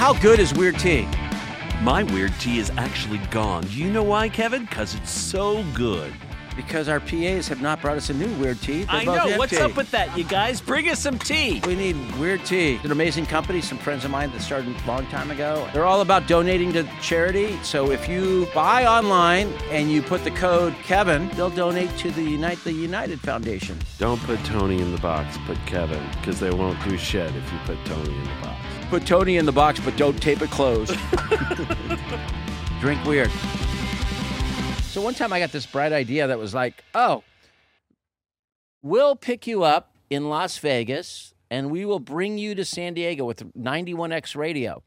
how good is Weird Tea? My weird tea is actually gone. Do you know why, Kevin? Because it's so good. Because our PAs have not brought us a new Weird Tea. They're I both know. What's empty. up with that, you guys? Bring us some tea. We need Weird Tea. It's an amazing company, some friends of mine that started a long time ago. They're all about donating to charity. So if you buy online and you put the code Kevin, they'll donate to the Unite the United Foundation. Don't put Tony in the box, put Kevin, because they won't do shit if you put Tony in the box. Put Tony in the box, but don't tape it closed. Drink weird. So one time I got this bright idea that was like, oh, we'll pick you up in Las Vegas and we will bring you to San Diego with 91X radio.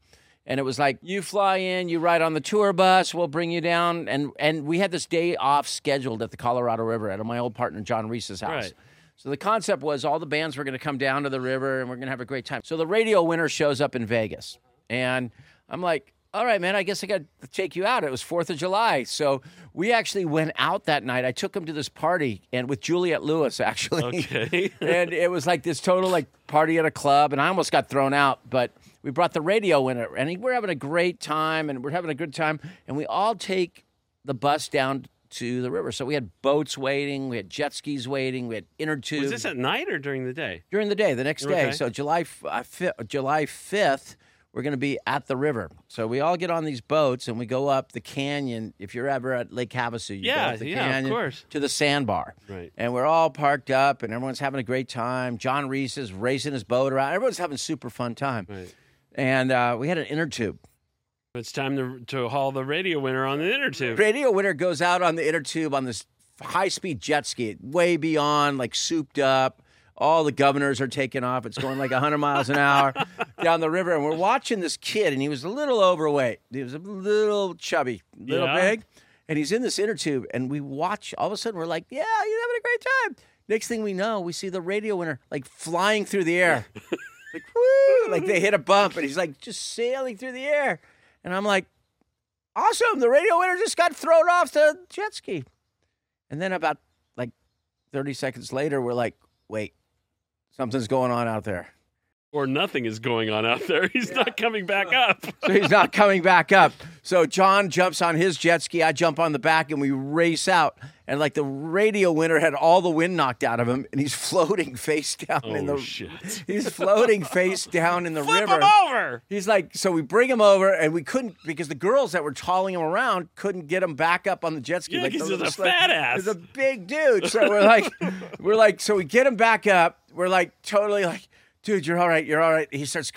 And it was like, you fly in, you ride on the tour bus, we'll bring you down. And, and we had this day off scheduled at the Colorado River at my old partner John Reese's house. Right. So the concept was all the bands were going to come down to the river and we're going to have a great time. So the radio winner shows up in Vegas. And I'm like, all right, man, I guess I got to take you out. It was 4th of July. So we actually went out that night. I took him to this party and with Juliette Lewis, actually. Okay. and it was like this total like party at a club. And I almost got thrown out, but we brought the radio winner and we're having a great time and we're having a good time. And we all take the bus down to the river. So we had boats waiting, we had jet skis waiting, we had inner tubes Was this at night or during the day? during the day, the next day. Okay. So July uh, fi- July fifth, we're going to be at the river. So we all get on these boats and we go up the canyon. If you're ever at Lake Havasu, you Yeah, go up the yeah, of course. to the sandbar. Right. And we're all parked up and everyone's having a great time. John Reese is racing his boat around. Everyone's having super fun time. Right. And uh, we had an inner tube. It's time to, to haul the radio winner on the inner tube. Radio winner goes out on the inner tube on this high speed jet ski, way beyond, like souped up. All the governors are taking off. It's going like 100 miles an hour down the river. And we're watching this kid, and he was a little overweight. He was a little chubby, little Yeah. big. And he's in this inner tube, and we watch. All of a sudden, we're like, yeah, he's having a great time. Next thing we know, we see the radio winner like flying through the air. like, woo! Like they hit a bump, and he's like just sailing through the air. And I'm like, awesome. The radio winner just got thrown off the jet ski. And then about like 30 seconds later, we're like, wait, something's going on out there. Or nothing is going on out there. He's not coming back up. So he's not coming back up. So John jumps on his jet ski. I jump on the back and we race out. And like the radio winner had all the wind knocked out of him and he's floating face down in Oh, the shit. He's floating face down in the Flip river. him over. He's like, so we bring him over, and we couldn't because the girls that were hauling him around couldn't get him back up on the jet ski. Yeah, like 'cause the he's a little sled. fat ass. He's a big dude. So we're like, we're like, so we get him back up. We're like, totally like, dude, you're all right, you're all right. He starts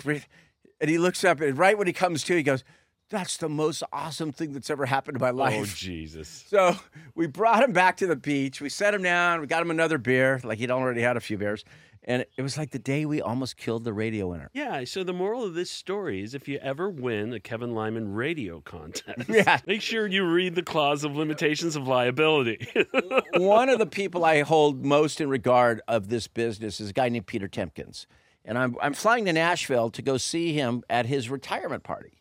and he looks up, and right when he comes to, he goes, "That's the most awesome thing that's ever happened to my oh, life. Oh. Jesus. So we brought him back to the beach. We set him down. We got him another beer, like he'd already had a few beers. And it was like the day we almost killed the radio winner. Yeah, so the moral of this story is if you ever win a Kevin Lyman radio contest, Yeah. make sure you read the clause of limitations of liability. one of the people I hold most in regard of this business is a guy named Peter Tempkins. And I'm, I'm flying to Nashville to go see him at his retirement party.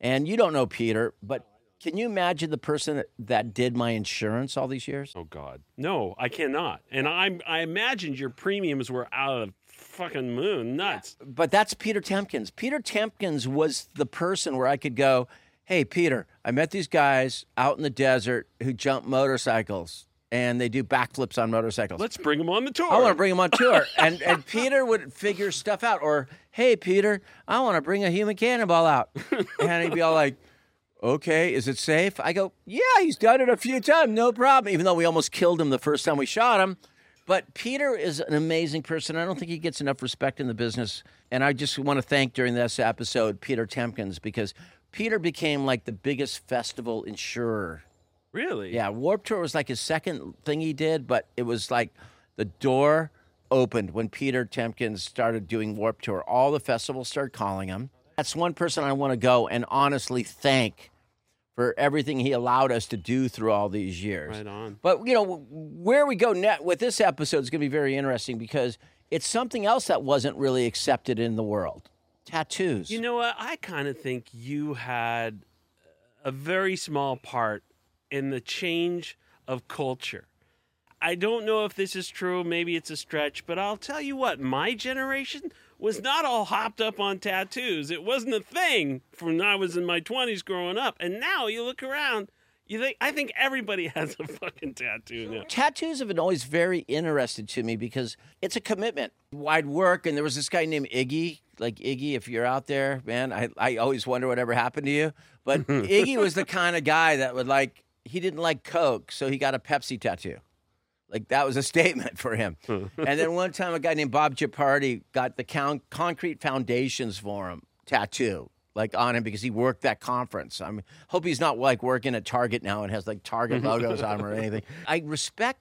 And you don't know Peter, but can you imagine the person that, that did my insurance all these years? oh God, no, I cannot. And I'm I imagined your premiums were out of fucking moon, nuts. But that's Peter Tempkins. Peter Tempkins was the person where I could go, hey, Peter, I met these guys out in the desert who jump motorcycles and they do backflips on motorcycles. Let's bring them on the tour. I want to bring him on tour. And and Peter would figure stuff out. Or, hey, Peter, I want to bring a human cannonball out. And he'd be all like, okay, is it safe? I go, yeah, he's done it a few times, no problem. Even though we almost killed him the first time we shot him. But Peter is an amazing person. I don't think he gets enough respect in the business. And I just want to thank during this episode Peter Tempkins because Peter became like the biggest festival insurer really? yeah, Warp Tour was like his second thing he did, but it was like the door opened when Peter Tempkins started doing Warp Tour. All the festivals started calling him. That's one person I want to go and honestly thank for everything he allowed us to do through all these years. Right on. But you know where we go net with this episode is going to be very interesting because it's something else that wasn't really accepted in the world. Tattoos. You know what? I kind of think you had a very small part in the change of culture. I don't know if this is true. Maybe it's a stretch, but I'll tell you what, my generation, was not all hopped up on tattoos. It wasn't a thing from when I was in my 20s growing up. And now you look around, you think I think everybody has a fucking tattoo now. Tattoos have been always very interested to me because it's a commitment. I'd work, and there was this guy named Iggy. Like Iggy, if you're out there, man, I, I always wonder whatever happened to you. But Iggy was the kind of guy that would like, he didn't like Coke, so he got a Pepsi tattoo. Like that was a statement for him. and then one time, a guy named Bob Chiappardi got the con- concrete foundations for him tattoo, like on him because he worked that conference. I mean, hope he's not like working at Target now and has like Target logos on him or anything. I respect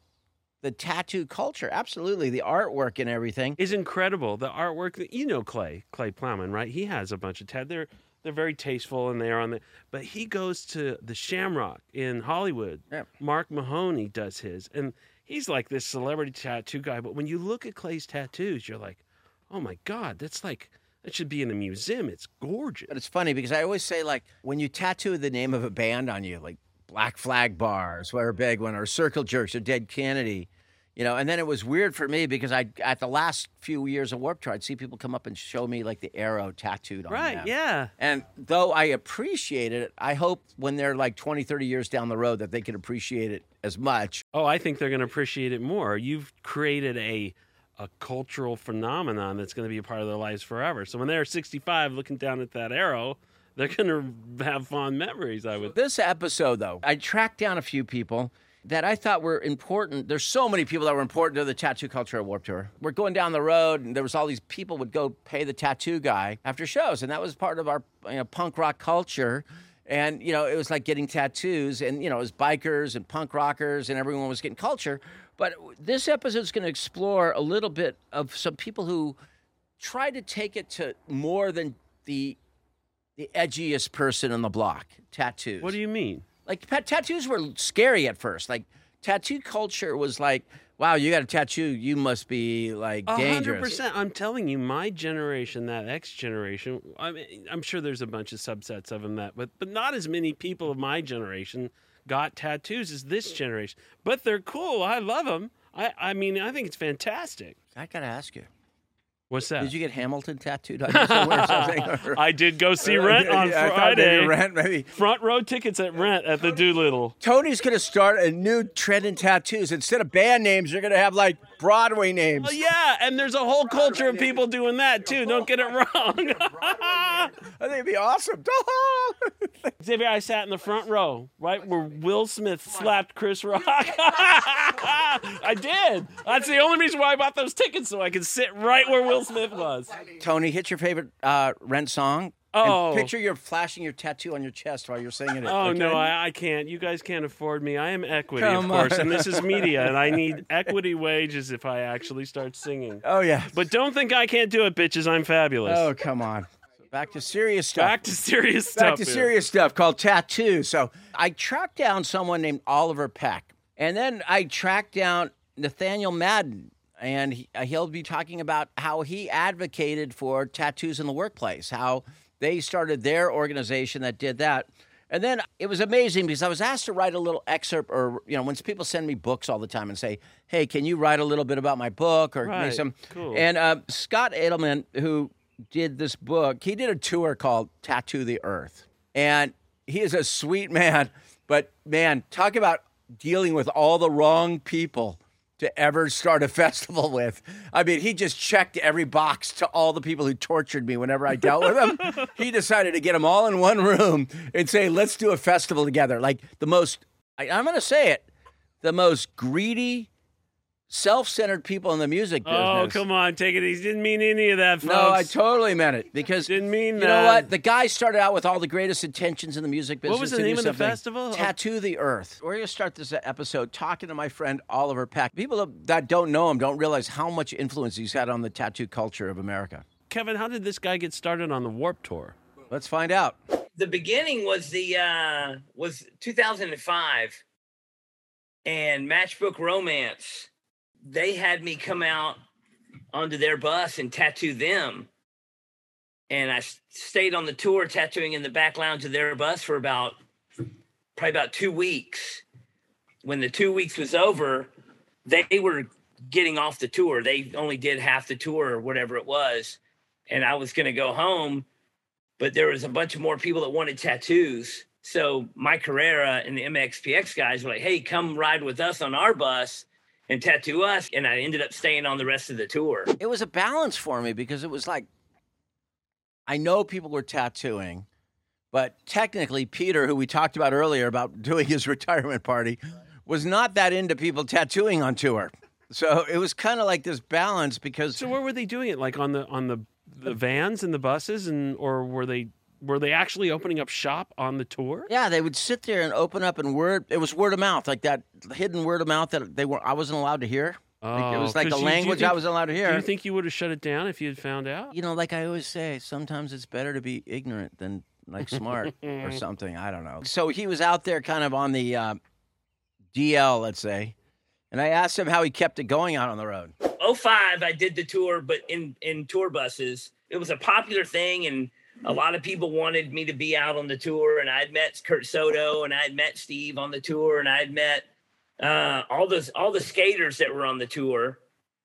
the tattoo culture, absolutely, the artwork and everything. Is incredible. The artwork that you know Clay, Clay Plowman, right? He has a bunch of tat. They're they're very tasteful and they are on the but he goes to the Shamrock in Hollywood. Yeah. Mark Mahoney does his and he's like this celebrity tattoo guy, but when you look at Clay's tattoos, you're like, "Oh my god, that's like that should be in a museum. It's gorgeous." But it's funny because I always say like when you tattoo the name of a band on you, like Black Flag Bars, whatever big one, or Circle Jerks, or Dead Kennedy, you know. And then it was weird for me because I, at the last few years of Warp Tour, I'd see people come up and show me like the arrow tattooed on Right, them. yeah. And though I appreciated it, I hope when they're like 20, 30 years down the road that they can appreciate it as much. Oh, I think they're going to appreciate it more. You've created a a cultural phenomenon that's going to be a part of their lives forever. So when they're 65 looking down at that arrow, they're going to have fond memories, I would This episode, though, I tracked down a few people that I thought were important. There's so many people that were important to the tattoo culture at Warp Tour. We're going down the road, and there was all these people would go pay the tattoo guy after shows, and that was part of our you know, punk rock culture. And you know, it was like getting tattoos, and you know, it was bikers and punk rockers, and everyone was getting culture. But this episode is going to explore a little bit of some people who try to take it to more than the the edgiest person on the block. Tattoos. What do you mean? Like tattoos were scary at first. Like tattoo culture was like, wow, you got a tattoo, you must be like dangerous. percent. I'm telling you, my generation, that X generation. I mean, I'm sure there's a bunch of subsets of them that, but but not as many people of my generation got tattoos as this generation. But they're cool. I love them. I I mean, I think it's fantastic. I gotta ask you, What's that? did you get Hamilton tattooed on you somewhere something? I did go see Rent on Yeah, I thought maybe Friday. Rent, maybe. Front row tickets at Rent at the Doolittle. Tony's gonna start a new trend in tattoos. Instead of band names, you're gonna have like Broadway names. Oh yeah, and there's a whole culture of people doing that too. Don't get it wrong. I think it'd be awesome. Xavier, I sat in the front row, right where Will Smith slapped Chris Rock. I did. That's the only reason why I bought those tickets, so I could sit right where Will Smith was. Tony, hit your favorite uh, Rent song. Oh. And picture you're flashing your tattoo on your chest while you're singing it. Oh okay? no, I, I can't. You guys can't afford me. I am equity, Come of course, on. and this is media, and I need equity wages if I actually start singing. Oh yeah. But don't think I can't do it, bitches. I'm fabulous. Oh come on. Back to serious stuff. Back to serious stuff. Back to here. serious stuff called tattoo. So I tracked down someone named Oliver Peck, and then I tracked down Nathaniel Madden, and uh, he'll be talking about how he advocated for tattoos in the workplace, how they started their organization that did that. And then it was amazing because I was asked to write a little excerpt, or you know, when people send me books all the time and say, "Hey, can you write a little bit about my book?" or Right. some. Cool. And uh, Scott Edelman, who did this book, he did a tour called Tattoo the Earth. And he is a sweet man, but man, talk about dealing with all the wrong people to ever start a festival with. I mean, he just checked every box to all the people who tortured me whenever I dealt with them. he decided to get them all in one room and say, let's do a festival together. Like the most, I, I'm going to say it, the most greedy, self-centered people in the music business. Oh, come on, take it easy. Didn't mean any of that, folks. No, I totally meant it because Didn't mean you that. know what? The guy started out with all the greatest intentions in the music business. What was the name of the festival? Tattoo the Earth. We're going to start this episode talking to my friend Oliver Peck. People that don't know him don't realize how much influence he's had on the tattoo culture of America. Kevin, how did this guy get started on the Warp Tour? Let's find out. the beginning was the uh was 2005 and matchbook romance they had me come out onto their bus and tattoo them. And I stayed on the tour tattooing in the back lounge of their bus for about probably about two weeks. When the two weeks was over they were getting off the tour. They only did half the tour or whatever it was. And I was going to go home, but there was a bunch of more people that wanted tattoos. So Mike Herrera and the MXPX guys were like, "Hey, come ride with us on our bus and tattoo us." And I ended up staying on the rest of the tour. It was a balance for me because it was like I know people were tattooing, but technically Peter, who we talked about earlier about doing his retirement party, was not that into people tattooing on tour. So it was kind of like this balance because So where were they doing it? Like on the on the the vans and the buses, and or were they were they actually opening up shop on the tour? yeah, they would sit there and open up and word. It was word of mouth, like that hidden word of mouth that they were. I wasn't allowed to hear. Like, it was like Oh, 'cause a you- language think- I wasn't allowed to hear. Do you think you would have shut it down if you had found out? you know, like I always say, sometimes it's better to be ignorant than like smart or something. I don't know. So he was out there kind of on the uh, DL, let's say, and I asked him how he kept it going out on the road. 05 I did the tour, but in in tour buses. It was a popular thing, and a lot of people wanted me to be out on the tour. And I'd met Kurt Soto, and I'd met Steve on the tour, and I'd met uh, all the all the skaters that were on the tour.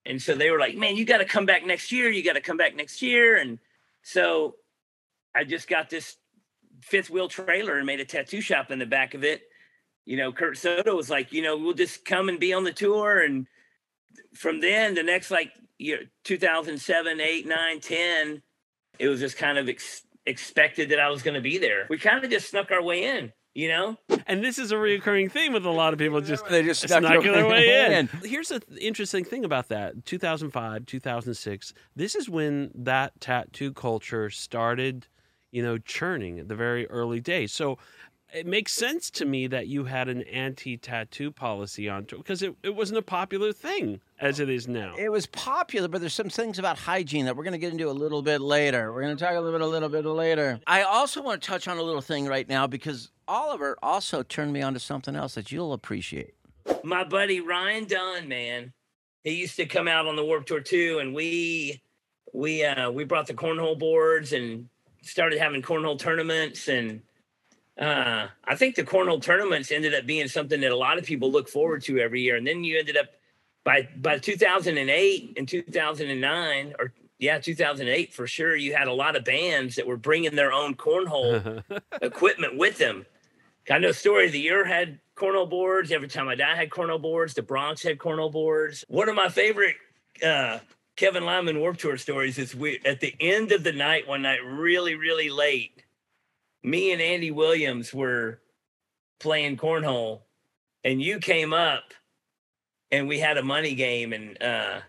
And so they were like, "Man, you got to come back next year. You got to come back next year." And so I just got this fifth wheel trailer and made a tattoo shop in the back of it. You know, Kurt Soto was like, "You know, we'll just come and be on the tour." And from then, the next like year, 2007, 8, 9, 10, it was just kind of ex- expected that I was going to be there. We kind of just snuck our way in, you know? And this is a reoccurring theme with a lot of people. Just They just snuck snuck their way in. Here's the interesting thing about that 2005, 2006. This is when that tattoo culture started, you know, churning at the very early days. So it makes sense to me that you had an anti tattoo policy on tour because it, it wasn't a popular thing as it is now. It was popular, but there's some things about hygiene that we're going to get into a little bit later. We're going to talk a little bit, a little bit later. I also want to touch on a little thing right now because Oliver also turned me on to something else that you'll appreciate. My buddy Ryan Dunn, man, he used to come out on the Warp Tour too, and we we uh we brought the cornhole boards and started having cornhole tournaments and uh I think the cornhole tournaments ended up being something that a lot of people look forward to every year. And then you ended up by by 2008 and 2009 or yeah, 2008 for sure, you had a lot of bands that were bringing their own cornhole equipment with them. I know Story of the Year had cornhole boards. Every Time I Die had cornhole boards. The Bronx had cornhole boards. One of my favorite uh, Kevin Lyman Warp Tour stories is we at the end of the night one night, really, really late. Me and Andy Williams were playing cornhole, and you came up, and we had a money game, and uh,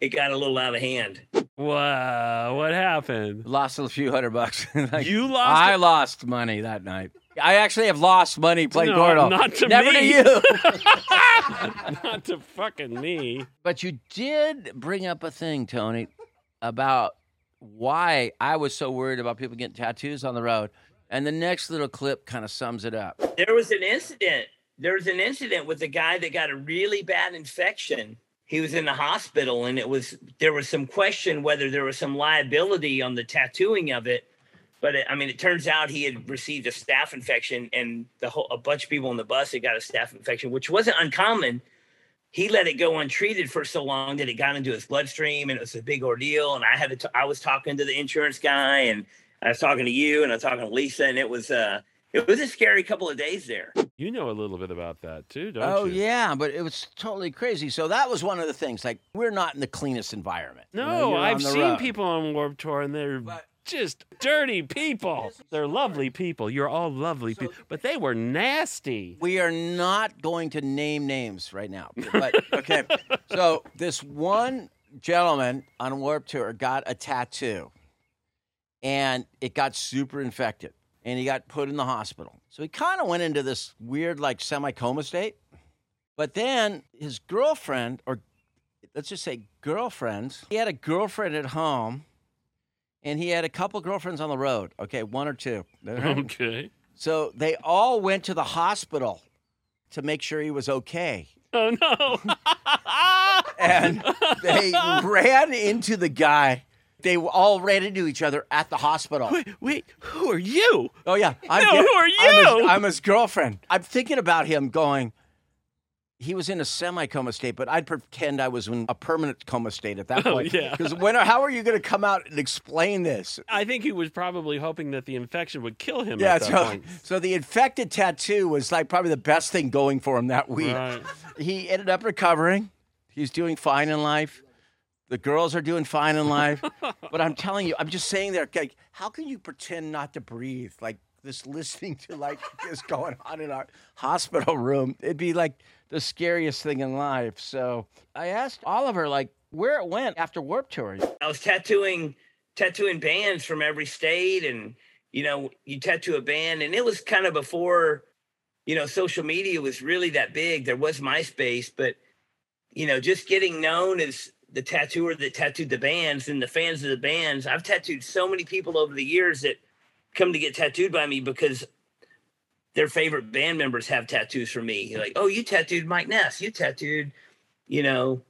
it got a little out of hand. wow, what happened? Lost a few hundred bucks. Like, You lost I lost money that night. I actually have lost money playing No, cornhole. not to Never me. to you. Not to fucking me. But you did bring up a thing, Tony, about why I was so worried about people getting tattoos on the road. And the next little clip kind of sums it up. there was an incident. There was an incident with a guy that got a really bad infection. He was in the hospital, and it was there was some question whether there was some liability on the tattooing of it. But it, I mean, it turns out he had received a staph infection, and the whole a bunch of people on the bus had got a staph infection, which wasn't uncommon. He let it go untreated for so long that it got into his bloodstream, and it was a big ordeal. And I had to, t- I was talking to the insurance guy, and I was talking to you, and I was talking to Lisa, and it was, uh, it was a scary couple of days there. You know a little bit about that too, don't Oh, you? Oh yeah, but it was totally crazy. So that was one of the things. Like, we're not in the cleanest environment. No, you're on I've seen road. people on Warp Tour and they're just dirty people. They're lovely people. You're all lovely people, but they were nasty. We are not going to name names right now. But okay. so this one gentleman on Warp Tour got a tattoo and it got super infected and he got put in the hospital. So he kind of went into this weird like semi coma state. But then his girlfriend or let's just say girlfriends, he had a girlfriend at home and he had a couple girlfriends on the road. Okay, one or two. Okay. So they all went to the hospital to make sure he was okay. Oh no. And they ran into the guy. They all ran into each other at the hospital. wait, wait, who are you? Oh, yeah. I'm, No, who are I'm his, you? I'm his girlfriend. I'm thinking about him going, he was in a semi-coma state, but I'd pretend I was in a permanent coma state at that Oh, point. yeah. Because when? How are you going to come out and explain this? I think he was probably hoping that the infection would kill him Yeah. at that So, point. so the infected tattoo was like probably the best thing going for him that week. Right. He ended up recovering. He's doing fine in life. The girls are doing fine in life. but I'm telling you, I'm just saying there, like, how can you pretend not to breathe? Like this listening to like this going on in our hospital room. It'd be like the scariest thing in life. So I asked Oliver like where it went after Warp Tour. I was tattooing tattooing bands from every state and you know, you tattoo a band and it was kind of before you know, social media was really that big. There was MySpace, but you know, just getting known as the tattooer that tattooed the bands and the fans of the bands. I've tattooed so many people over the years that come to get tattooed by me because their favorite band members have tattoos for me. Like, oh, you tattooed Mike Ness, you tattooed, you know,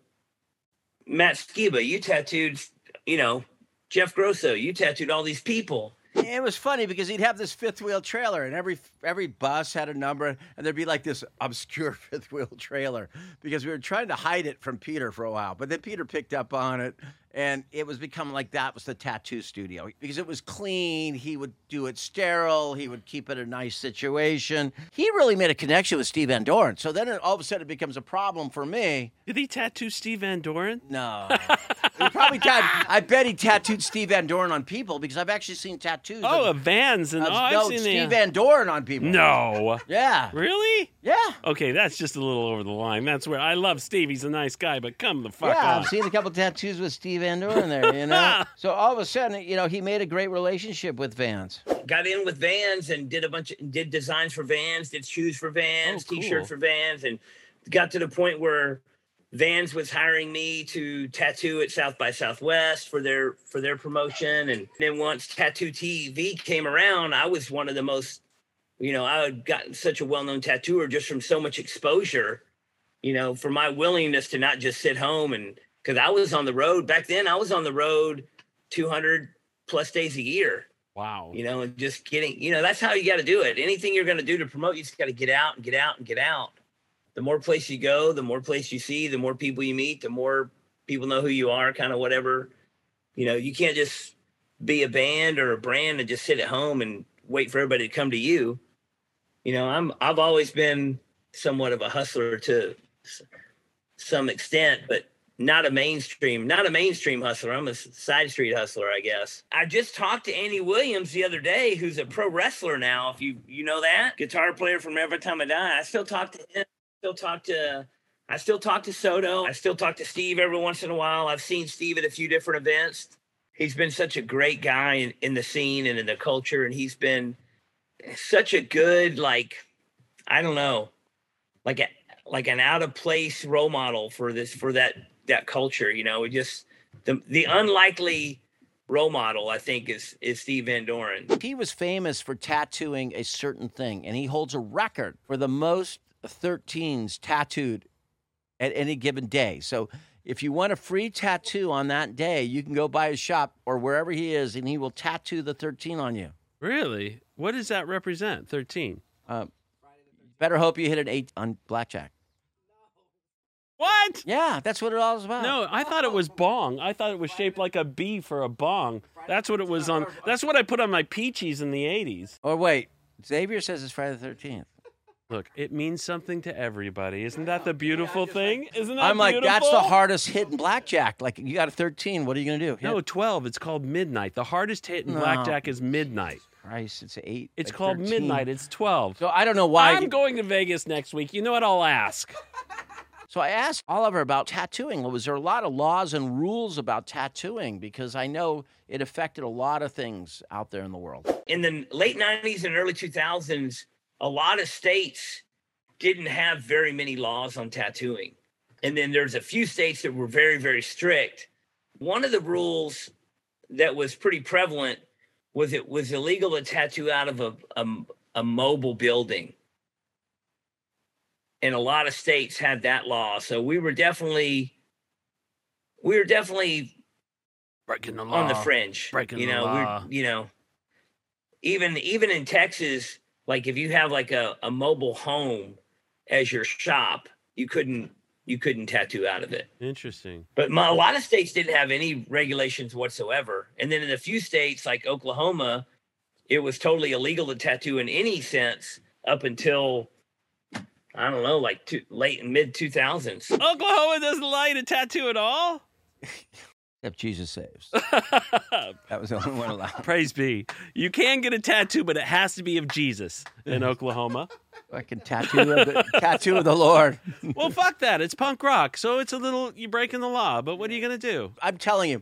Matt Skiba, you tattooed, you know, Jeff Grosso, you tattooed all these people. It was funny because he'd have this fifth wheel trailer, and every every bus had a number, and there'd be like this obscure fifth wheel trailer because we were trying to hide it from Peter for a while, but then Peter picked up on it, and it was becoming like that was the tattoo studio because it was clean. He would do it sterile. He would keep it a nice situation. He really made a connection with Steve Van Doren. So then it, all of a sudden it becomes a problem for me. Did he tattoo Steve Van Doren? No, he probably tat- I bet he tattooed Steve Van Doren on people because I've actually seen tattoos. Oh, of, of Vans and of- oh, I've no, seen Steve the. Van Doren on people. no, Yeah. really? Yeah. Okay, that's just a little over the line. That's where I love Steve. He's a nice guy, but come the fuck yeah, on. I've seen a couple tattoos with Steve Van Doren there, you know? so all of a sudden, you know, he made a great relationship with Vans. Got in with Vans and did a bunch of did designs for Vans, did shoes for Vans, Oh, cool. t-shirts for Vans, and got to the point where Vans was hiring me to tattoo at South by Southwest for their for their promotion. And then once Tattoo TV came around, I was one of the most, you know, I had gotten such a well-known tattooer just from so much exposure, you know, for my willingness to not just sit home and because I was on the road back then, I was on the road 200 plus days a year Wow. you know, and just getting, you know, that's how you got to do it. Anything you're going to do to promote, you just got to get out and get out and get out. The more place you go, the more place you see, the more people you meet, the more people know who you are, kind of whatever. You know, you can't just be a band or a brand and just sit at home and wait for everybody to come to you. You know, I'm I've always been somewhat of a hustler to some extent, but not a mainstream, not a mainstream hustler. I'm a side street hustler, I guess. I just talked to Andy Williams the other day, who's a pro wrestler now. If you you know that guitar player from Every Time I Die, I still talk to him. Still talk to. I still talk to Soto. I still talk to Steve every once in a while. I've seen Steve at a few different events. He's been such a great guy in, in the scene and in the culture, and he's been such a good like I don't know, like a like an out of place role model for this for that that culture. You know, it just the the unlikely role model I think is is Steve Van Doren. He was famous for tattooing a certain thing, and he holds a record for the most 13s tattooed at any given day. So if you want a free tattoo on that day, you can go by his shop or wherever he is, and he will tattoo the 13 on you. Really? What does that represent? 13. Uh, better hope you hit an eight on blackjack. What? Yeah, that's what it all is about. No, I thought it was bong. I thought it was shaped like a B for a bong. That's what it was on. That's what I put on my peaches in the 80s. Or wait, Xavier says it's Friday the 13th. Look, it means something to everybody. Isn't that the beautiful thing? Isn't that I'm like, beautiful? that's the hardest hit in blackjack. Like, you got a 13. What are you going to do? Hit- No, 12. It's called midnight. The hardest hit in No. blackjack is midnight. Christ, it's eight. It's like called 13. midnight. It's 12. So I don't know why. I'm going to Vegas next week. You know what? I'll ask. So I asked Oliver about tattooing. Was there a lot of laws and rules about tattooing? Because I know it affected a lot of things out there in the world. in the late 90s and early 2000s, a lot of states didn't have very many laws on tattooing. And then there's a few states that were very, very strict. One of the rules that was pretty prevalent was it was illegal to tattoo out of a, a, a mobile building. And a lot of states had that law. So we were definitely, we were definitely Breaking the law on the fringe. breaking you the know, law. we're you know, even even in Texas, like if you have like a, a mobile home as your shop, you couldn't you couldn't tattoo out of it. Interesting. But my, a lot of states didn't have any regulations whatsoever. And then in a few states like Oklahoma, it was totally illegal to tattoo in any sense up until I don't know, like two, late and mid two thousands. Oklahoma doesn't allow you to tattoo at all. Except Jesus saves. that was the only one allowed. Praise be. You can get a tattoo, but it has to be of Jesus in Oklahoma. I can tattoo of the tattoo of the Lord. Well, fuck that. It's punk rock, so it's a little you breaking the law. But what are you gonna do? I'm telling you,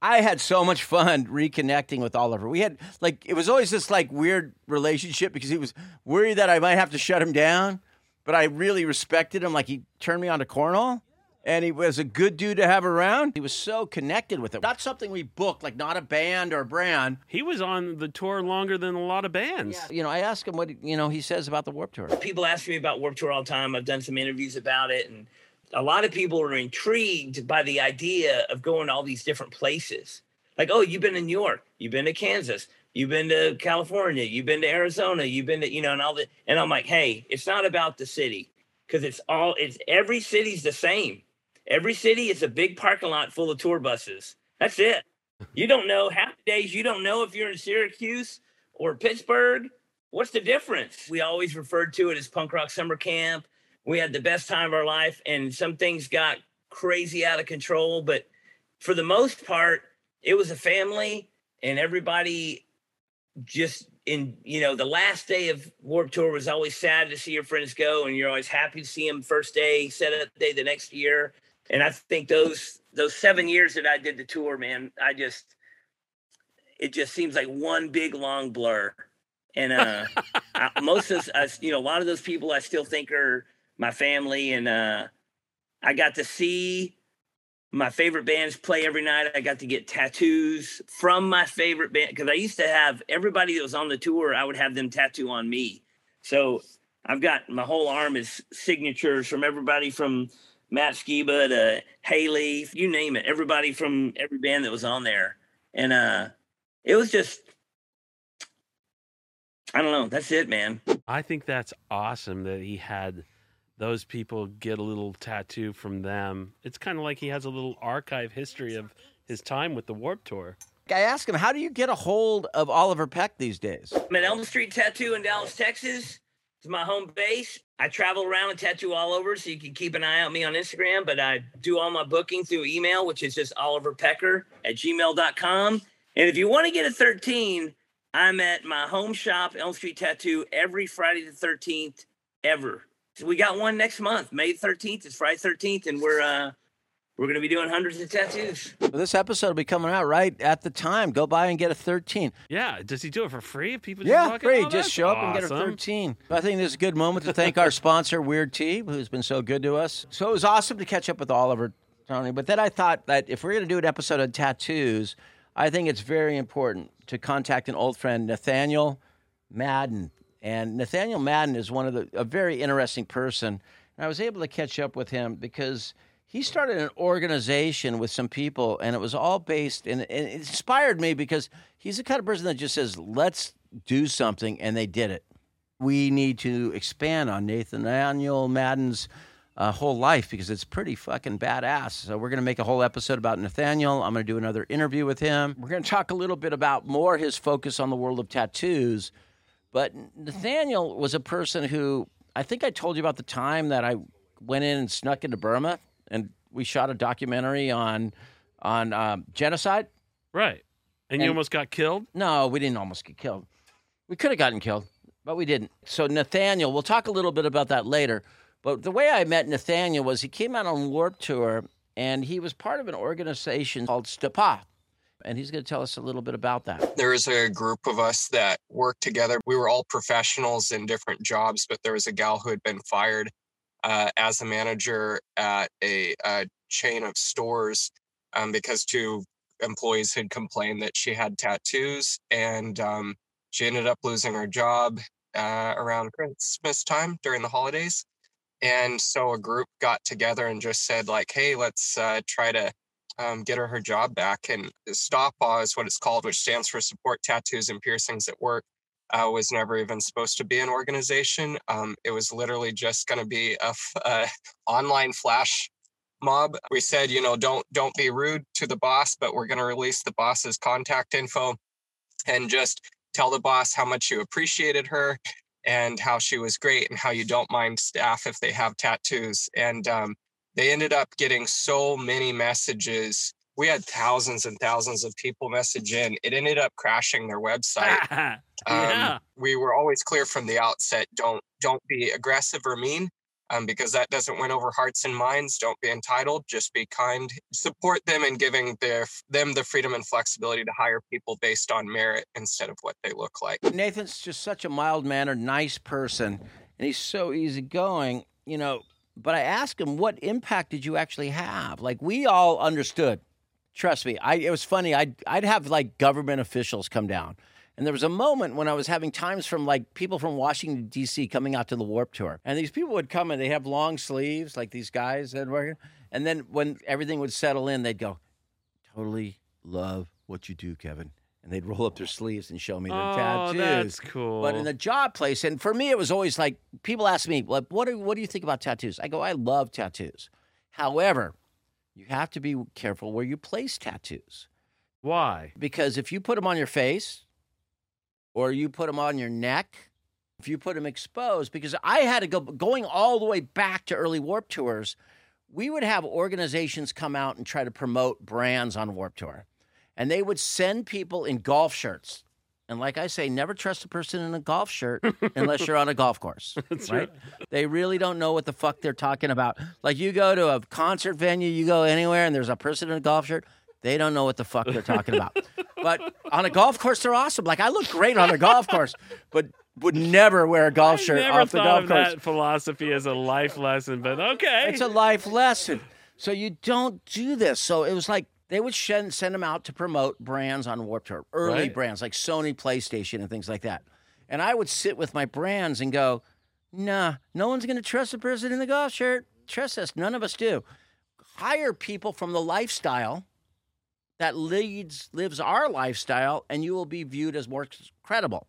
I had so much fun reconnecting with Oliver. We had like it was always this like weird relationship because he was worried that I might have to shut him down, but I really respected him. Like he turned me on to cornhole. And he was a good dude to have around. He was so connected with it. Not something we booked, like not a band or a brand. He was on the tour longer than a lot of bands. You know, I asked him what you know he says about the Warp Tour. People ask me about Warp Tour all the time. I've done some interviews about it, and a lot of people are intrigued by the idea of going to all these different places. Like, oh, you've been to New York, you've been to Kansas, you've been to California, you've been to Arizona, you've been to, you know, and all that. And I'm like, hey, it's not about the city because it's all, it's every city's the same. Every city is a big parking lot full of tour buses. That's it. You don't know half the days, you don't know if you're in Syracuse or Pittsburgh. What's the difference? We always referred to it as punk rock summer camp. We had the best time of our life, and some things got crazy out of control. But for the most part, it was a family, and everybody just in you know the last day of Warp Tour was always sad to see your friends go, and you're always happy to see them first day, set up day the next year. And I think those those seven years that I did the tour, man, I just it just seems like one big long blur. And uh, I, most of us, you know, a lot of those people I still think are my family, and uh, I got to see my favorite bands play every night. I got to get tattoos from my favorite band because I used to have everybody that was on the tour. I would have them tattoo on me. So I've got my whole arm is signatures from everybody from Matt Skiba to Haley, you name it. Everybody from every band that was on there, and uh, it was just. I don't know. That's it, man. I think that's awesome that he had those people get a little tattoo from them. It's kind of like he has a little archive history of his time with the Warp Tour. I asked him, how do you get a hold of Oliver Peck these days? I'm at Elm Street Tattoo in Dallas, Texas. It's my home base. I travel around and tattoo all over, so you can keep an eye on me on Instagram. But I do all my booking through email, which is just oliverpecker at gmail.com. And if you want to get a 13, I'm at my home shop, Elm Street Tattoo, every Friday the 13th ever. So we got one next month, May 13th. It's Friday 13th, and we're uh we're gonna be doing hundreds of tattoos. Well, this episode will be coming out right at the time. Go by and get a 13. Yeah, does he do it for free? If people just Yeah, walk in? free. Just that's show up and get a awesome. 13. I think this is a good moment to thank our sponsor, Weird Tea, who's been so good to us. So it was awesome to catch up with Oliver, Tony. But then I thought that if we're going to do an episode on tattoos, I think it's very important to contact an old friend, Nathaniel Madden. And Nathaniel Madden is one of the a very interesting person. And I was able to catch up with him because he started an organization with some people, and it was all based and, and it inspired me because he's the kind of person that just says, "Let's do something," and they did it. We need to expand on Nathaniel Madden's uh, whole life because it's pretty fucking badass. So we're going to make a whole episode about Nathaniel. I'm going to do another interview with him. We're going to talk a little bit about more his focus on the world of tattoos. But Nathaniel was a person who I think I told you about the time that I went in and snuck into Burma and we shot a documentary on on um, genocide. Right. And, you almost got killed? No, we didn't almost get killed. We could have gotten killed, but we didn't. So Nathaniel, we'll talk a little bit about that later. But the way I met Nathaniel was he came out on Warp Tour and he was part of an organization called STAPAW. And he's going to tell us a little bit about that. there was a group of us that worked together. We were all professionals in different jobs, but there was a gal who had been fired uh, as a manager at a, a chain of stores um, because two employees had complained that she had tattoos, and um, she ended up losing her job uh, around Christmas time during the holidays. And so a group got together and just said, like, hey, let's uh, try to um, get her her job back. And STAPAW is what it's called, which stands for Support Tattoos and Piercings at Work. uh, was never even supposed to be an organization. Um, it was literally just going to be a, f- a online flash mob. We said, you know, don't don't be rude to the boss, but we're going to release the boss's contact info and just tell the boss how much you appreciated her and how she was great and how you don't mind staff if they have tattoos. And um, they ended up getting so many messages. We had thousands and thousands of people message in. It ended up crashing their website. yeah. Um, we were always clear from the outset: don't don't be aggressive or mean, um, because that doesn't win over hearts and minds. Don't be entitled. Just be kind. Support them in giving their them the freedom and flexibility to hire people based on merit instead of what they look like. Nathan's just such a mild mannered, nice person, and he's so easygoing, you know. But I asked him, what impact did you actually have? Like, we all understood. Trust me. I, it was funny. I'd, I'd have like government officials come down. And there was a moment when I was having times from like people from Washington, D.C. coming out to the Warp Tour. And these people would come and they have long sleeves, like these guys that were. And then when everything would settle in, they'd go, totally love what you do, Kevin. And they'd roll up their sleeves and show me their oh, tattoos. that's cool. But in the job place, and for me, it was always like people ask me, like, what do, what do you think about tattoos? I go, I love tattoos. However, you have to be careful where you place tattoos Why? because if you put them on your face or you put them on your neck, if you put them exposed, because I had to go going all the way back to early Warp Tours, we would have organizations come out and try to promote brands on Warp Tour. And they would send people in golf shirts. And like I say, never trust a person in a golf shirt unless you're on a golf course. That's right? They really don't know what the fuck they're talking about. Like you go to a concert venue, you go anywhere, and there's a person in a golf shirt. They don't know what the fuck they're talking about. but on a golf course, they're awesome. Like I look great on a golf course, but would never wear a golf I shirt never off the thought golf of course. that philosophy is a life lesson, but okay. It's a life lesson. So you don't do this. So it was like they would send, send them out to promote brands on Warped Tour, early Right. brands like Sony PlayStation and things like that. And I would sit with my brands and go, nah, no one's going to trust a person in the golf shirt. Trust us. None of us do. Hire people from the lifestyle that leads lives our lifestyle, and you will be viewed as more credible.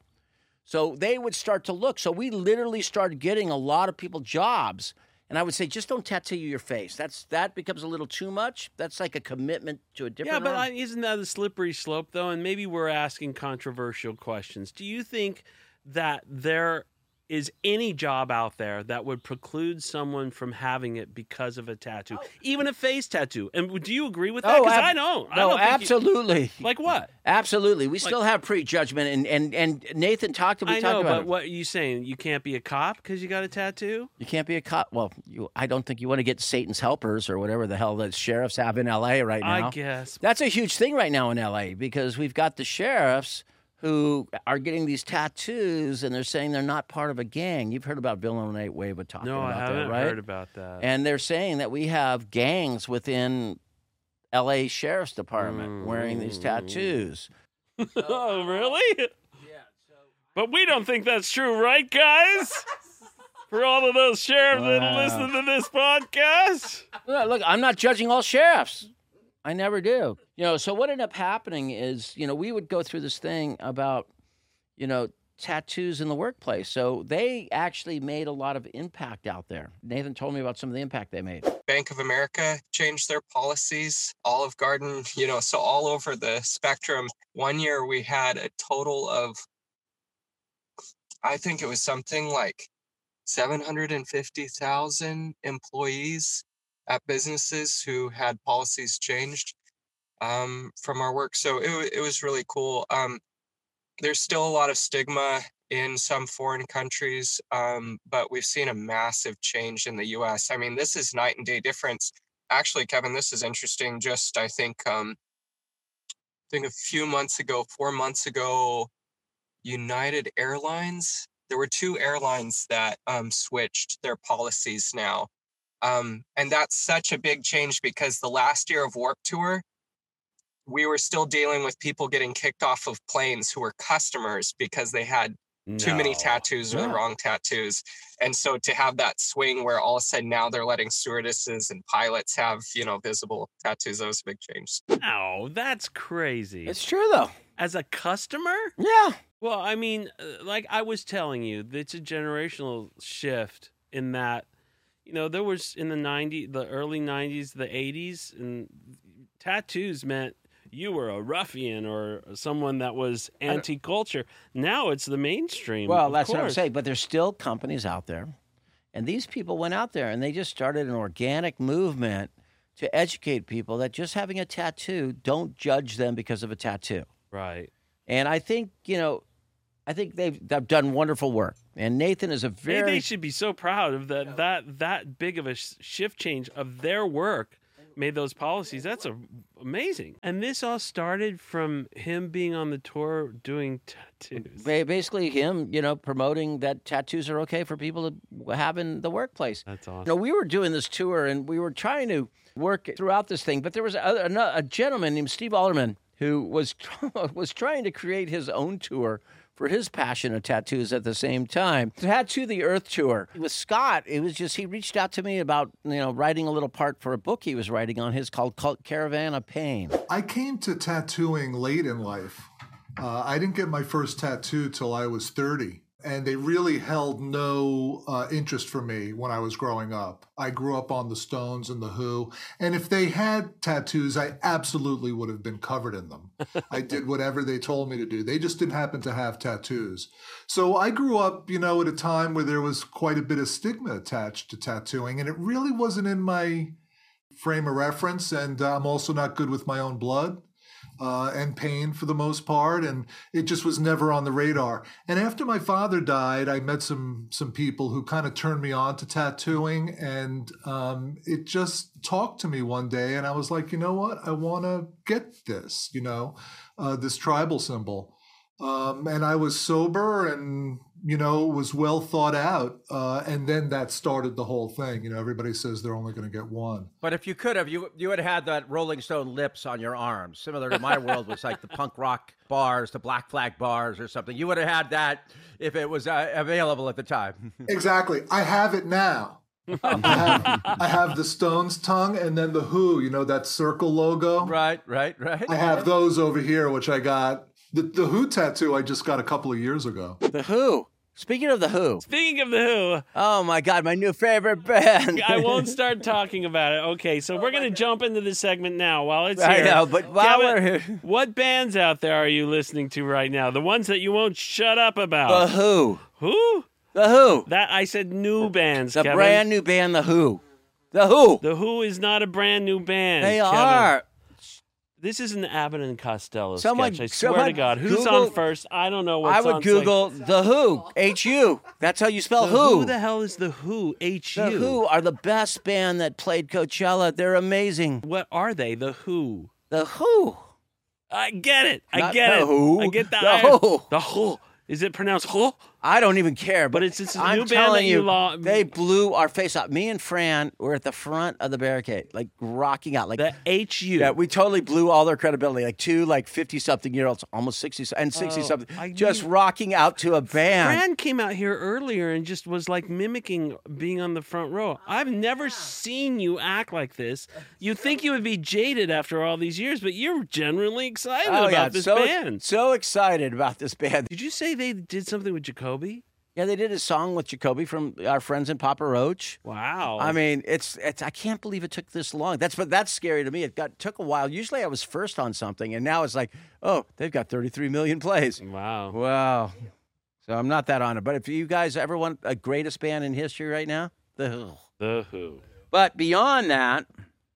So they would start to look. So we literally started getting a lot of people jobs. And I would say, just don't tattoo your face. That's that becomes a little too much. That's like a commitment to a different. Yeah, but. I, isn't that a slippery slope, though? And maybe we're asking controversial questions. Do you think that there is any job out there that would preclude someone from having it because of a tattoo, oh. even a face tattoo? And do you agree with that? Oh, Because ab- I don't. I no, don't think you- absolutely, like what? absolutely. We still have prejudgment, and and and Nathan talked. We I know, about but it. what are you saying? You can't be a cop because you got a tattoo? You can't be a cop. Well, you, I don't think you want to get Satan's helpers or whatever the hell the sheriffs have in L.A. right now. I guess. That's a huge thing right now in LA because we've got the sheriffs who are getting these tattoos and they're saying they're not part of a gang. You've heard about Bill and Nate Wade with talking No, I about haven't that, right? heard about that. and they're saying that we have gangs within LA Sheriff's Department wearing these Mm. tattoos. oh, really? Yeah. But we don't think that's true, right, guys? For all of those sheriffs that listen to this podcast. Look, look, I'm not judging all sheriffs. I never do. You know, so what ended up happening is, you know, we would go through this thing about, you know, tattoos in the workplace. So they actually made a lot of impact out there. Nathan told me about some of the impact they made. Bank of America changed their policies. Olive Garden, you know, so all over the spectrum. One year we had a total of, I think it was something like 750,000 employees at businesses who had policies changed um, from our work. So it, it was really cool. Um, there's still a lot of stigma in some foreign countries, um, but we've seen a massive change in the U.S. I mean, this is night and day difference. Actually, Kevin, this is interesting. Just I think, um, I think a few months ago, four months ago, United Airlines. There were two airlines that um, switched their policies now, um, and that's such a big change because the last year of Warp Tour, we were still dealing with people getting kicked off of planes who were customers because they had too many tattoos or the wrong tattoos. And so to have that swing where all of a sudden now they're letting stewardesses and pilots have, you know, visible tattoos, that was a big change. No, that's crazy. It's true, though. As a customer? Yeah. Well, I mean, uh, like I was telling you, it's a generational shift in that, you know, there was in the 90s, the early 90s, the 80s, and tattoos meant you were a ruffian or someone that was anti culture. Now it's the mainstream. Well, that's what I'm saying. But there's still companies out there, and these people went out there and they just started an organic movement to educate people that just having a tattoo, don't judge them because of a tattoo. Right. And I think you know, I think they've, they've done wonderful work. And Nathan is a very they should be so proud of that that that big of a sh- shift change of their work made those policies. That's a, amazing. And this all started from him being on the tour doing tattoos. basically him, you know, promoting that tattoos are okay for people to have in the workplace. That's You awesome. know, we were doing this tour and we were trying to work throughout this thing, but there was a, a, a gentleman named Steve Alderman who was was trying to create his own tour for his passion of tattoos at the same time. Tattoo the Earth tour with Scott. It was just he reached out to me about you know writing a little part for a book he was writing on his called Caravan of Pain. I came to tattooing late in life. Uh, I didn't get my first tattoo till I was 30. And they really held no uh, interest for me when I was growing up. I grew up on the Stones and the Who. And if they had tattoos, I absolutely would have been covered in them. I did whatever they told me to do. They just didn't happen to have tattoos. So I grew up, you know, at a time where there was quite a bit of stigma attached to tattooing. And it really wasn't in my frame of reference. And uh, I'm also not good with my own blood uh, and pain for the most part, and it just was never on the radar. And after my father died, I met some some people who kind of turned me on to tattooing, and um, it just talked to me one day, and I was like, you know what, I want to get this, you know, uh, this tribal symbol. Um, and I was sober and you know was well thought out, uh, and then that started the whole thing. You know, everybody says they're only going to get one. But if you could have, you you would have had that Rolling Stone lips on your arms, similar to my world was like the punk rock bars, the Black Flag bars, or something. You would have had that if it was uh, available at the time. Exactly. I have it now. I, have, I have the Stones tongue and then the Who, you know, that circle logo. right, right, right. I have those over here, which I got. The, the Who tattoo I just got a couple of years ago. the Who. Speaking of the Who, Speaking of the Who, oh my God, my new favorite band. I won't start talking about it. Okay, so we're gonna jump into this segment now while it's I here. know, but while Kevin, we're here, what bands out there are you listening to right now? The ones that you won't shut up about. the about. Who, Who? the Who, That I said new bands. the Kevin. brand new band, the Who, the Who. The Who is not a brand new band. They Kevin. are. This is an Abbott and Costello Someone- sketch. I swear someone to God. Who's Google- on first? I don't know what's I would on Google the Who, H U. That's how you spell second. Who. Who the hell is the Who? H U. The Who are the best band that played Coachella. They're amazing. What are they? The Who. The Who. I get it. I Not get the it. Who, I get the, the Who. The Who. Is it pronounced Who? I don't even care. But it's- it's a I'm new band telling that you you, lo- they blew our face out. Me and Fran were at the front of the barricade, like rocking out, like The H U. yeah. We totally blew all their credibility. Like two, like fifty something year olds, almost sixty and sixty something, oh, I just mean- rocking out to a band. Fran came out here earlier and just was like mimicking being on the front row. I've never seen you act like this. You'd think you would be jaded after all these years, but you're genuinely excited oh about yeah, this so band. so excited about this band. Did you say they did something with Jacoby? Yeah, they did a song with Jacoby from our friends in Papa Roach. Wow. I mean, it's it's. I can't believe it took this long. That's but that's scary to me. It got took a while. Usually, I was first on something, and now it's like, oh, they've got 33 million plays. wow. Wow. So I'm not that on it. But if you guys ever want a greatest band in history right now, the Who. The Who. But beyond that,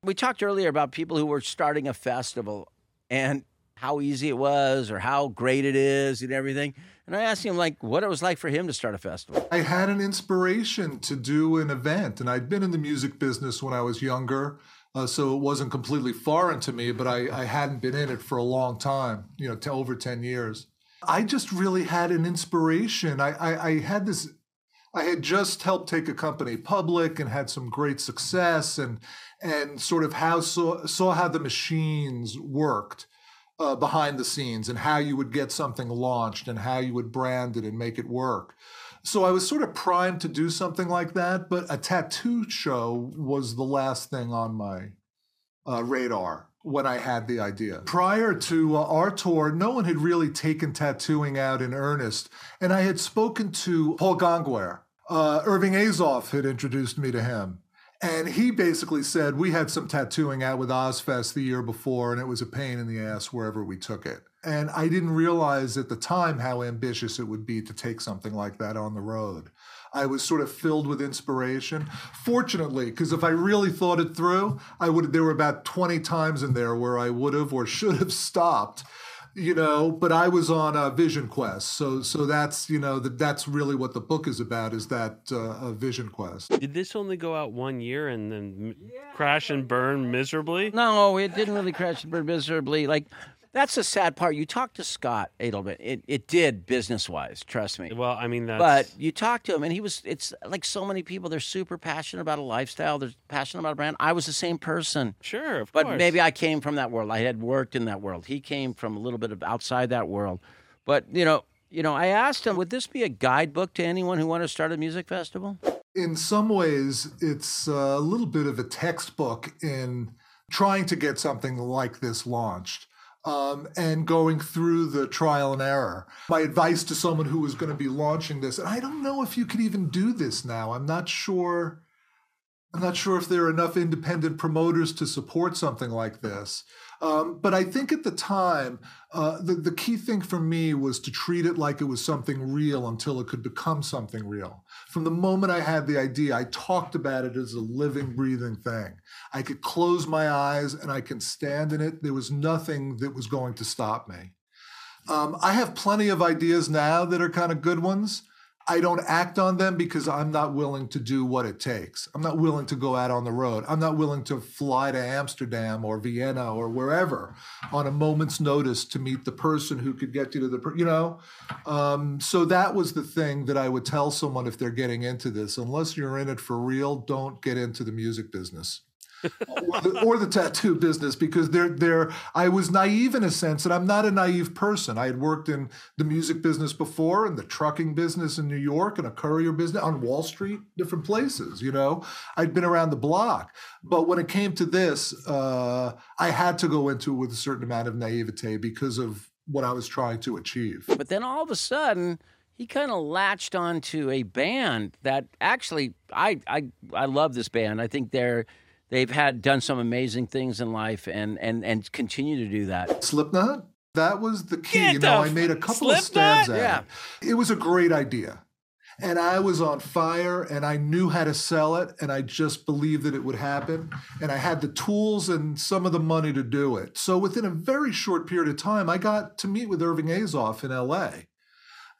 we talked earlier about people who were starting a festival and how easy it was or how great it is and everything. And I asked him like what it was like for him to start a festival. I had an inspiration to do an event, and I'd been in the music business when I was younger. Uh, so it wasn't completely foreign to me, but I, I hadn't been in it for a long time, you know, to over 10 years. I just really had an inspiration. I, I, I had this, I had just helped take a company public and had some great success and, and sort of how saw, saw how the machines worked uh, behind the scenes and how you would get something launched and how you would brand it and make it work. So I was sort of primed to do something like that, but a tattoo show was the last thing on my uh, radar. when I had the idea. Prior to uh, our tour, no one had really taken tattooing out in earnest, and I had spoken to Paul Gongaware. Uh, Irving Azoff had introduced me to him. And he basically said we had some tattooing out with Ozzfest the year before, and it was a pain in the ass wherever we took it. And I didn't realize at the time how ambitious it would be to take something like that on the road. I was sort of filled with inspiration. Fortunately, because if I really thought it through, I would. There were about twenty times in there where I would have or should have stopped you know but i was on a vision quest so so that's you know that that's really what the book is about is that uh, a vision quest Did this only go out one year and then m- crash and burn miserably? No, it didn't really crash and burn miserably. Like that's the sad part. You talked to Scott Adelman. It it did business wise. Trust me. Well, I mean that's But you talked to him, and he was. It's like so many people. They're super passionate about a lifestyle. They're passionate about a brand. I was the same person, sure, of but course. maybe I came from that world. I had worked in that world. He came from a little bit of outside that world. But you know, you know, I asked him, would this be a guidebook to anyone who wanted to start a music festival? in some ways it's a little bit of a textbook in trying to get something like this launched um, and going through the trial and error. My advice to someone who was going to be launching this, and I don't know if you could even do this now. I'm not sure. I'm not sure if there are enough independent promoters to support something like this. Um, but I think at the time, uh, the, the key thing for me was to treat it like it was something real until it could become something real. From the moment I had the idea, I talked about it as a living, breathing thing. I could close my eyes and I can stand in it. There was nothing that was going to stop me. Um, I have plenty of ideas now that are kind of good ones. I don't act on them because I'm not willing to do what it takes. I'm not willing to go out on the road. I'm not willing to fly to Amsterdam or Vienna or wherever on a moment's notice to meet the person who could get you to the, you know. Um, so that was the thing that I would tell someone if they're getting into this. Unless you're in it for real, don't get into the music business or, the, or the tattoo business because they're they're I was naive in a sense and I'm not a naive person. I had worked in the music business before and the trucking business in New York and a courier business on Wall Street, different places, you know. I'd been around the block. But when it came to this, uh, I had to go into it with a certain amount of naivete because of what I was trying to achieve. But then all of a sudden, he kind of latched onto a band that actually I I I love this band. I think they're they've had done some amazing things in life and and and continue to do that. Slipknot? That was the key. Get you know, I made a couple of Slipknot? stabs at Yeah. it. It was a great idea. And I was on fire and I knew how to sell it and I just believed that it would happen. And I had the tools and some of the money to do it. So within a very short period of time, I got to meet with Irving Azoff in LA.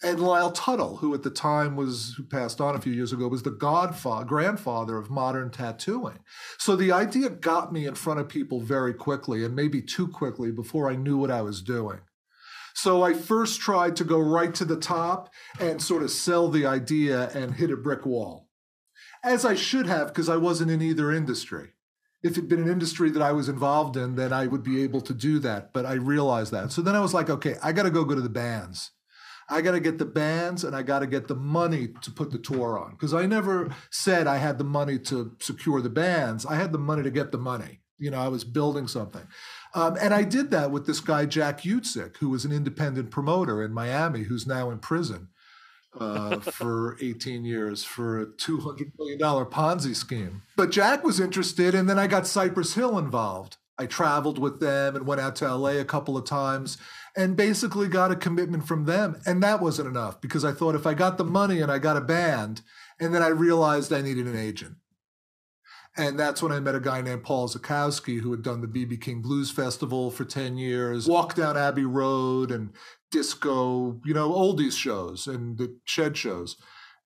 And Lyle Tuttle, who at the time was, who passed on a few years ago, was the godfather, grandfather of modern tattooing. So the idea got me in front of people very quickly and maybe too quickly before I knew what I was doing. So I first tried to go right to the top and sort of sell the idea and hit a brick wall, as I should have because I wasn't in either industry. If it'd been an industry that I was involved in, then I would be able to do that. But I realized that. So then I was like, okay, I got to go go to the bands. I got to get the bands and I got to get the money to put the tour on because I never said I had the money to secure the bands. I had the money to get the money. You know, I was building something. Um, and I did that with this guy, Jack Utsick, who was an independent promoter in Miami, who's now in prison uh, for 18 years for a $200 million Ponzi scheme. But Jack was interested, and then I got Cypress Hill involved. I traveled with them and went out to LA a couple of times and basically got a commitment from them. And that wasn't enough because I thought if I got the money and I got a band, and then I realized I needed an agent. And that's when I met a guy named Paul Zakowski who had done the BB King Blues Festival for 10 years, walked down Abbey Road and disco, you know, oldies shows and the shed shows.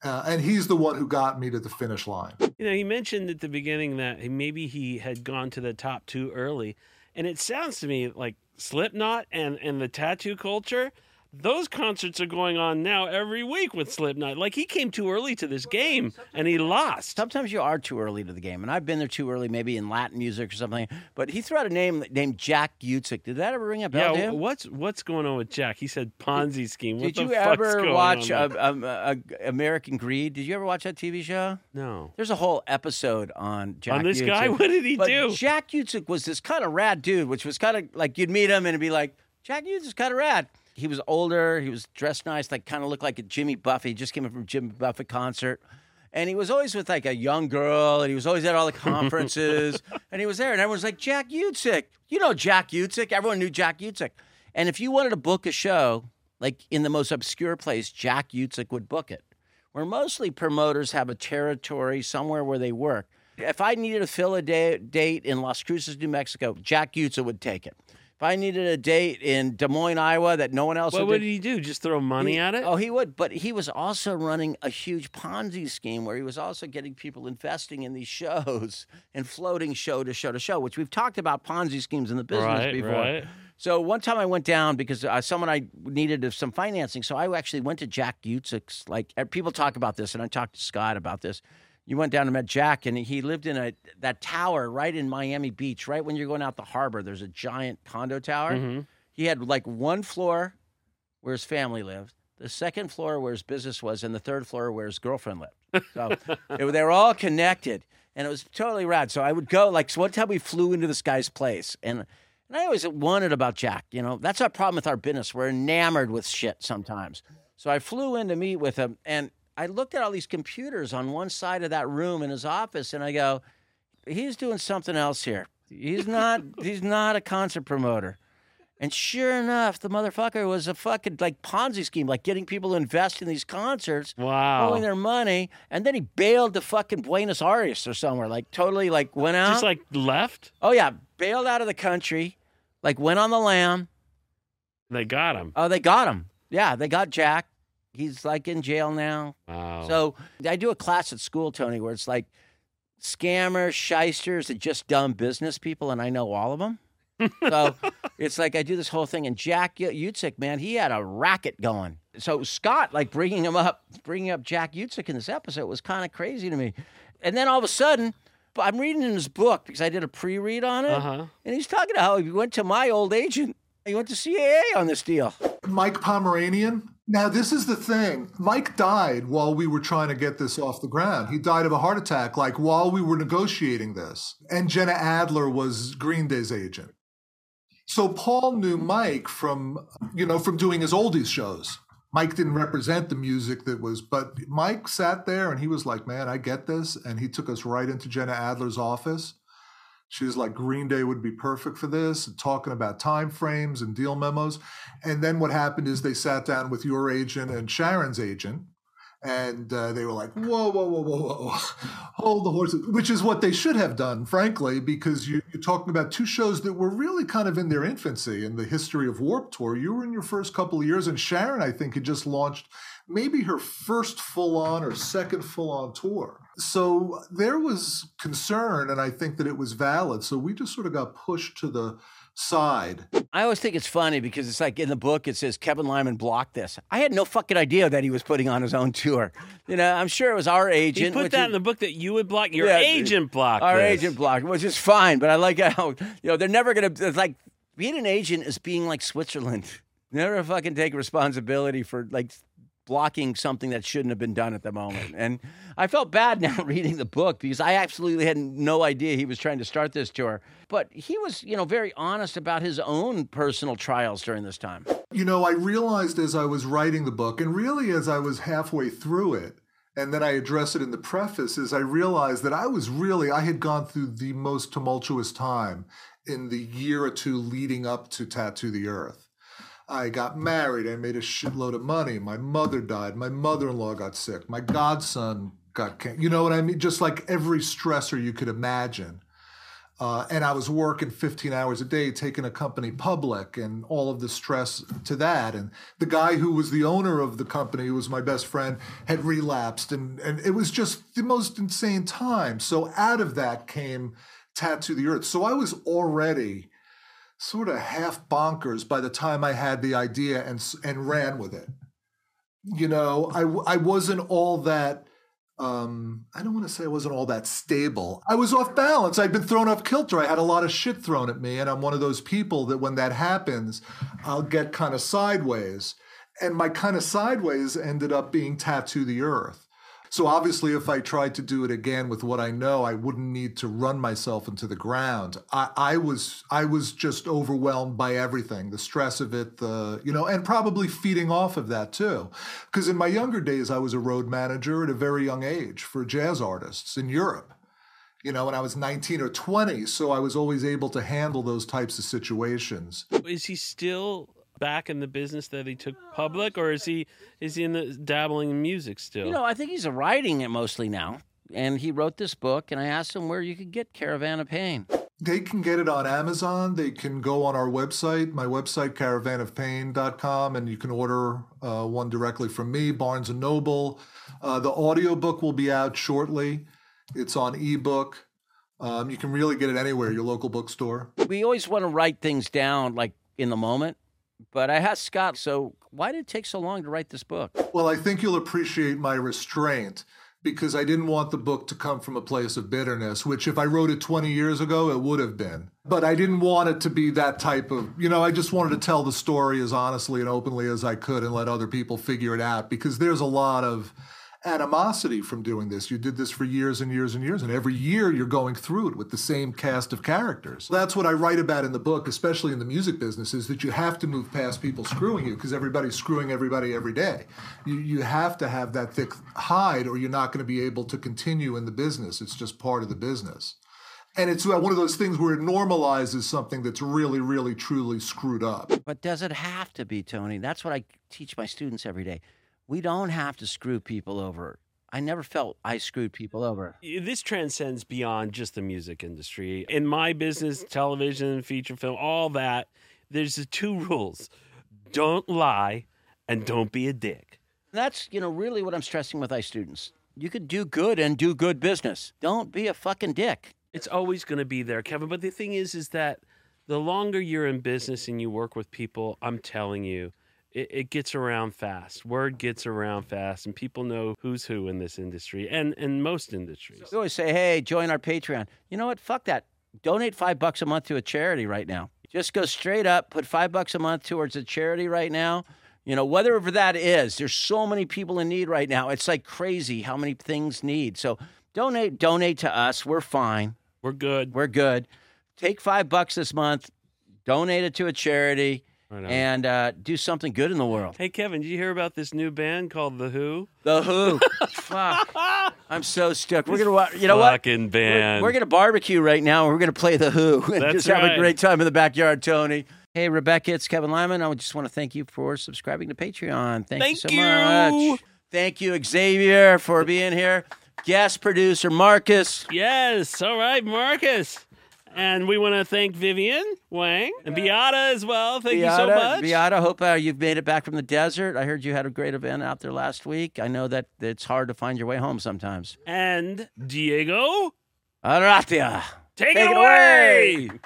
Uh, and he's the one who got me to the finish line. You know, he mentioned at the beginning that maybe he had gone to the top too early, and it sounds to me like Slipknot and and the tattoo culture. Those concerts are going on now every week with Slipknot. Like he came too early to this game and he lost. Sometimes you are too early to the game, and I've been there too early, maybe in Latin music or something. But he threw out a name named Jack Utsick. Did that ever ring a bell Yeah, what's what's going on with Jack? He said Ponzi scheme. What Did the you fuck's ever going watch there? um, uh, American Greed? Did you ever watch that TV show? no. There's a whole episode on Jack on this guy? What did he But do? Jack Utsick was this kind of rad dude, which was kind of like you'd meet him and it'd be like, Jack Utsick's kind of rad. He was older. He was dressed nice, like kind of looked like a Jimmy Buffett. He just came from Jimmy Buffett concert. And he was always with like a young girl, and he was always at all the conferences. and he was there, and everyone's like, Jack Utsick. You know Jack Utsick. Everyone knew Jack Utsick. And if you wanted to book a show, like in the most obscure place, Jack Utsick would book it. Where mostly promoters have a territory somewhere where they work. If I needed to fill a day, date in Las Cruces, New Mexico, Jack Utsick would take it. If I needed a date in Des Moines, Iowa, that no one else What would do- he do? Just throw money he- at it? Oh, he would. But he was also running a huge Ponzi scheme where he was also getting people investing in these shows and floating show to show to show, which we've talked about Ponzi schemes in the business right, before. right. So one time I went down because uh, someone I needed some financing. So I actually went to Jack Utsick's. Like uh, people talk about this, and I talked to Scott about this. You went down and met Jack, and he lived in a that tower right in Miami Beach, right when you're going out the harbor. There's a giant condo tower. Mm-hmm. He had like one floor where his family lived, the second floor where his business was, and the third floor where his girlfriend lived. So it- they were all connected, and it was totally rad. So I would go like so one time we flew into this guy's place, and and I always wanted about Jack. You know, that's our problem with our business. We're enamored with shit sometimes. So I flew in to meet with him, and I looked at all these computers on one side of that room in his office, and I go, he's doing something else here. He's not. he's not a concert promoter. And sure enough, the motherfucker was a fucking like Ponzi scheme, like getting people to invest in these concerts, Wow. owing their money, and then he bailed to fucking Buenos Aires or somewhere, like totally like went out. Just like left? oh yeah, bailed out of the country, like went on the lam. They got him. Oh, they got him. Yeah, they got Jack. He's like in jail now. Wow. So I do a class at school, Tony, where it's like scammers, shysters, and just dumb business people, and I know all of them. so it's like I do this whole thing, and Jack Utsick, man, he had a racket going. So Scott, like bringing him up, bringing up Jack Utsick in this episode was kind of crazy to me. And then all of a sudden, I'm reading in his book because I did a pre-read on it, Uh-huh. and he's talking about how he went to my old agent. He went to CAA on this deal. Mike Pomeranian. Now, this is the thing. Mike died while we were trying to get this off the ground. He died of a heart attack, like while we were negotiating this. And Jenna Adler was Green Day's agent. So Paul knew Mike from, you know, from doing his oldies shows. Mike didn't represent the music that was, but Mike sat there and he was like, man, I get this. And he took us right into Jenna Adler's office. She was like, Green Day would be perfect for this, and talking about time frames and deal memos. And then what happened is they sat down with your agent and Sharon's agent, and uh, they were like, whoa, whoa, whoa, whoa, whoa, hold the horses, which is what they should have done, frankly, because you, you're talking about two shows that were really kind of in their infancy in the history of Warped Tour. You were in your first couple of years, and Sharon, I think, had just launched maybe her first full on or second full on tour. So there was concern, and I think that it was valid. So we just sort of got pushed to the side. I always think it's funny because it's like in the book it says Kevin Lyman blocked this. I had no fucking idea that he was putting on his own tour. You know, I'm sure it was our He agent. put which that is- in the book that you would block. Your Yeah, agent blocked our this. agent blocked, which is fine. But I like how you know they're never gonna. It's like being an agent is being like Switzerland. Never fucking take responsibility for like blocking something that shouldn't have been done at the moment. And I felt bad now reading the book because I absolutely had no idea he was trying to start this tour. But he was, you know, very honest about his own personal trials during this time. You know, I realized as I was writing the book, and really as I was halfway through it, and then I address it in the preface, is I realized that I was really, I had gone through the most tumultuous time in the year or two leading up to Tattoo the Earth. I got married, I made a shitload of money. My mother died, my mother in law got sick, my godson got cancer. You know what I mean? Just like every stressor you could imagine. Uh, and I was working 15 hours a day, taking a company public, and all of the stress to that. And the guy who was the owner of the company, who was my best friend, had relapsed, and and it was just the most insane time. So out of that came Tattoo the Earth. So I was already sort of half bonkers by the time I had the idea and and ran with it. You know, I I wasn't all that um I don't want to say I wasn't all that stable. I was off balance. I'd been thrown off kilter. I had a lot of shit thrown at me and I'm one of those people that when that happens, I'll get kind of sideways. And my kind of sideways ended up being tattoo the earth. So obviously, if I tried to do it again with what I know, I wouldn't need to run myself into the ground. I, I was I was just overwhelmed by everything, the stress of it, the you know, and probably feeding off of that too. Because in my younger days, I was a road manager at a very young age for jazz artists in Europe. You know, when I was 19 or 20, so I was always able to handle those types of situations. Is he still back in the business that he took public, or is he is he in the dabbling in music still? You know, I think he's writing it mostly now. And he wrote this book, and I asked him where you could get Caravan of Pain. They can get it on Amazon. They can go on our website, my website, caravanofpain.com, and you can order uh, one directly from me, Barnes & Noble. Uh, the audiobook will be out shortly. It's on ebook. Um, you can really get it anywhere, your local bookstore. We always want to write things down like in the moment. But I asked Scott, so why did it take so long to write this book? Well, I think you'll appreciate my restraint because I didn't want the book to come from a place of bitterness, which if I wrote it 20 years ago, it would have been. But I didn't want it to be that type of, you know, I just wanted to tell the story as honestly and openly as I could and let other people figure it out because there's a lot of animosity from doing this. You did this for years and years and years, and every year you're going through it with the same cast of characters. That's what I write about in the book, especially in the music business, is that you have to move past people screwing you because everybody's screwing everybody every day. You, you have to have that thick hide, or you're not going to be able to continue in the business. It's just part of the business. And it's uh, one of those things where it normalizes something that's really, really, truly screwed up. But does it have to be, Tony? That's what I teach my students every day. We don't have to screw people over. I never felt I screwed people over. this transcends beyond just the music industry. In my business, television, feature film, all that, there's the two rules don't lie and don't be a dick. That's, you know, really what I'm stressing with my students. You could do good and do good business. Don't be a fucking dick. It's always going to be there, Kevin. But the thing is, is that the longer you're in business and you work with people, I'm telling you, it, it gets around fast. Word gets around fast, and people know who's who in this industry and in most industries. We always say, hey, join our Patreon. You know what? Fuck that. Donate five bucks a month to a charity right now. Just go straight up, put five bucks a month towards a charity right now. You know, whatever that is, there's so many people in need right now. It's like crazy how many things need. So donate, donate to us. We're fine. We're good. We're good. Take five bucks this month, donate it to a charity, Right and uh, do something good in the world. Hey, Kevin, did you hear about this new band called The Who? The Who. Fuck. I'm so stoked. We're gonna, you know what? Fucking We're, band. we're gonna barbecue right now. and We're gonna play the Who and That's just have a great time in the backyard, Tony. Hey, Rebecca, it's Kevin Lyman. I just want to thank you for subscribing to Patreon. Thank, you so you. much. Thank you, Xavier, for being here. Guest producer Marcus. Yes. All right, Marcus. And we want to thank Vivian Wang and Beata as well. Thank you so Beata, much. Beata, hope uh, you've made it back from the desert. I heard you had a great event out there last week. I know that it's hard to find your way home sometimes. And Diego, Aratia. take, Take it it away. away.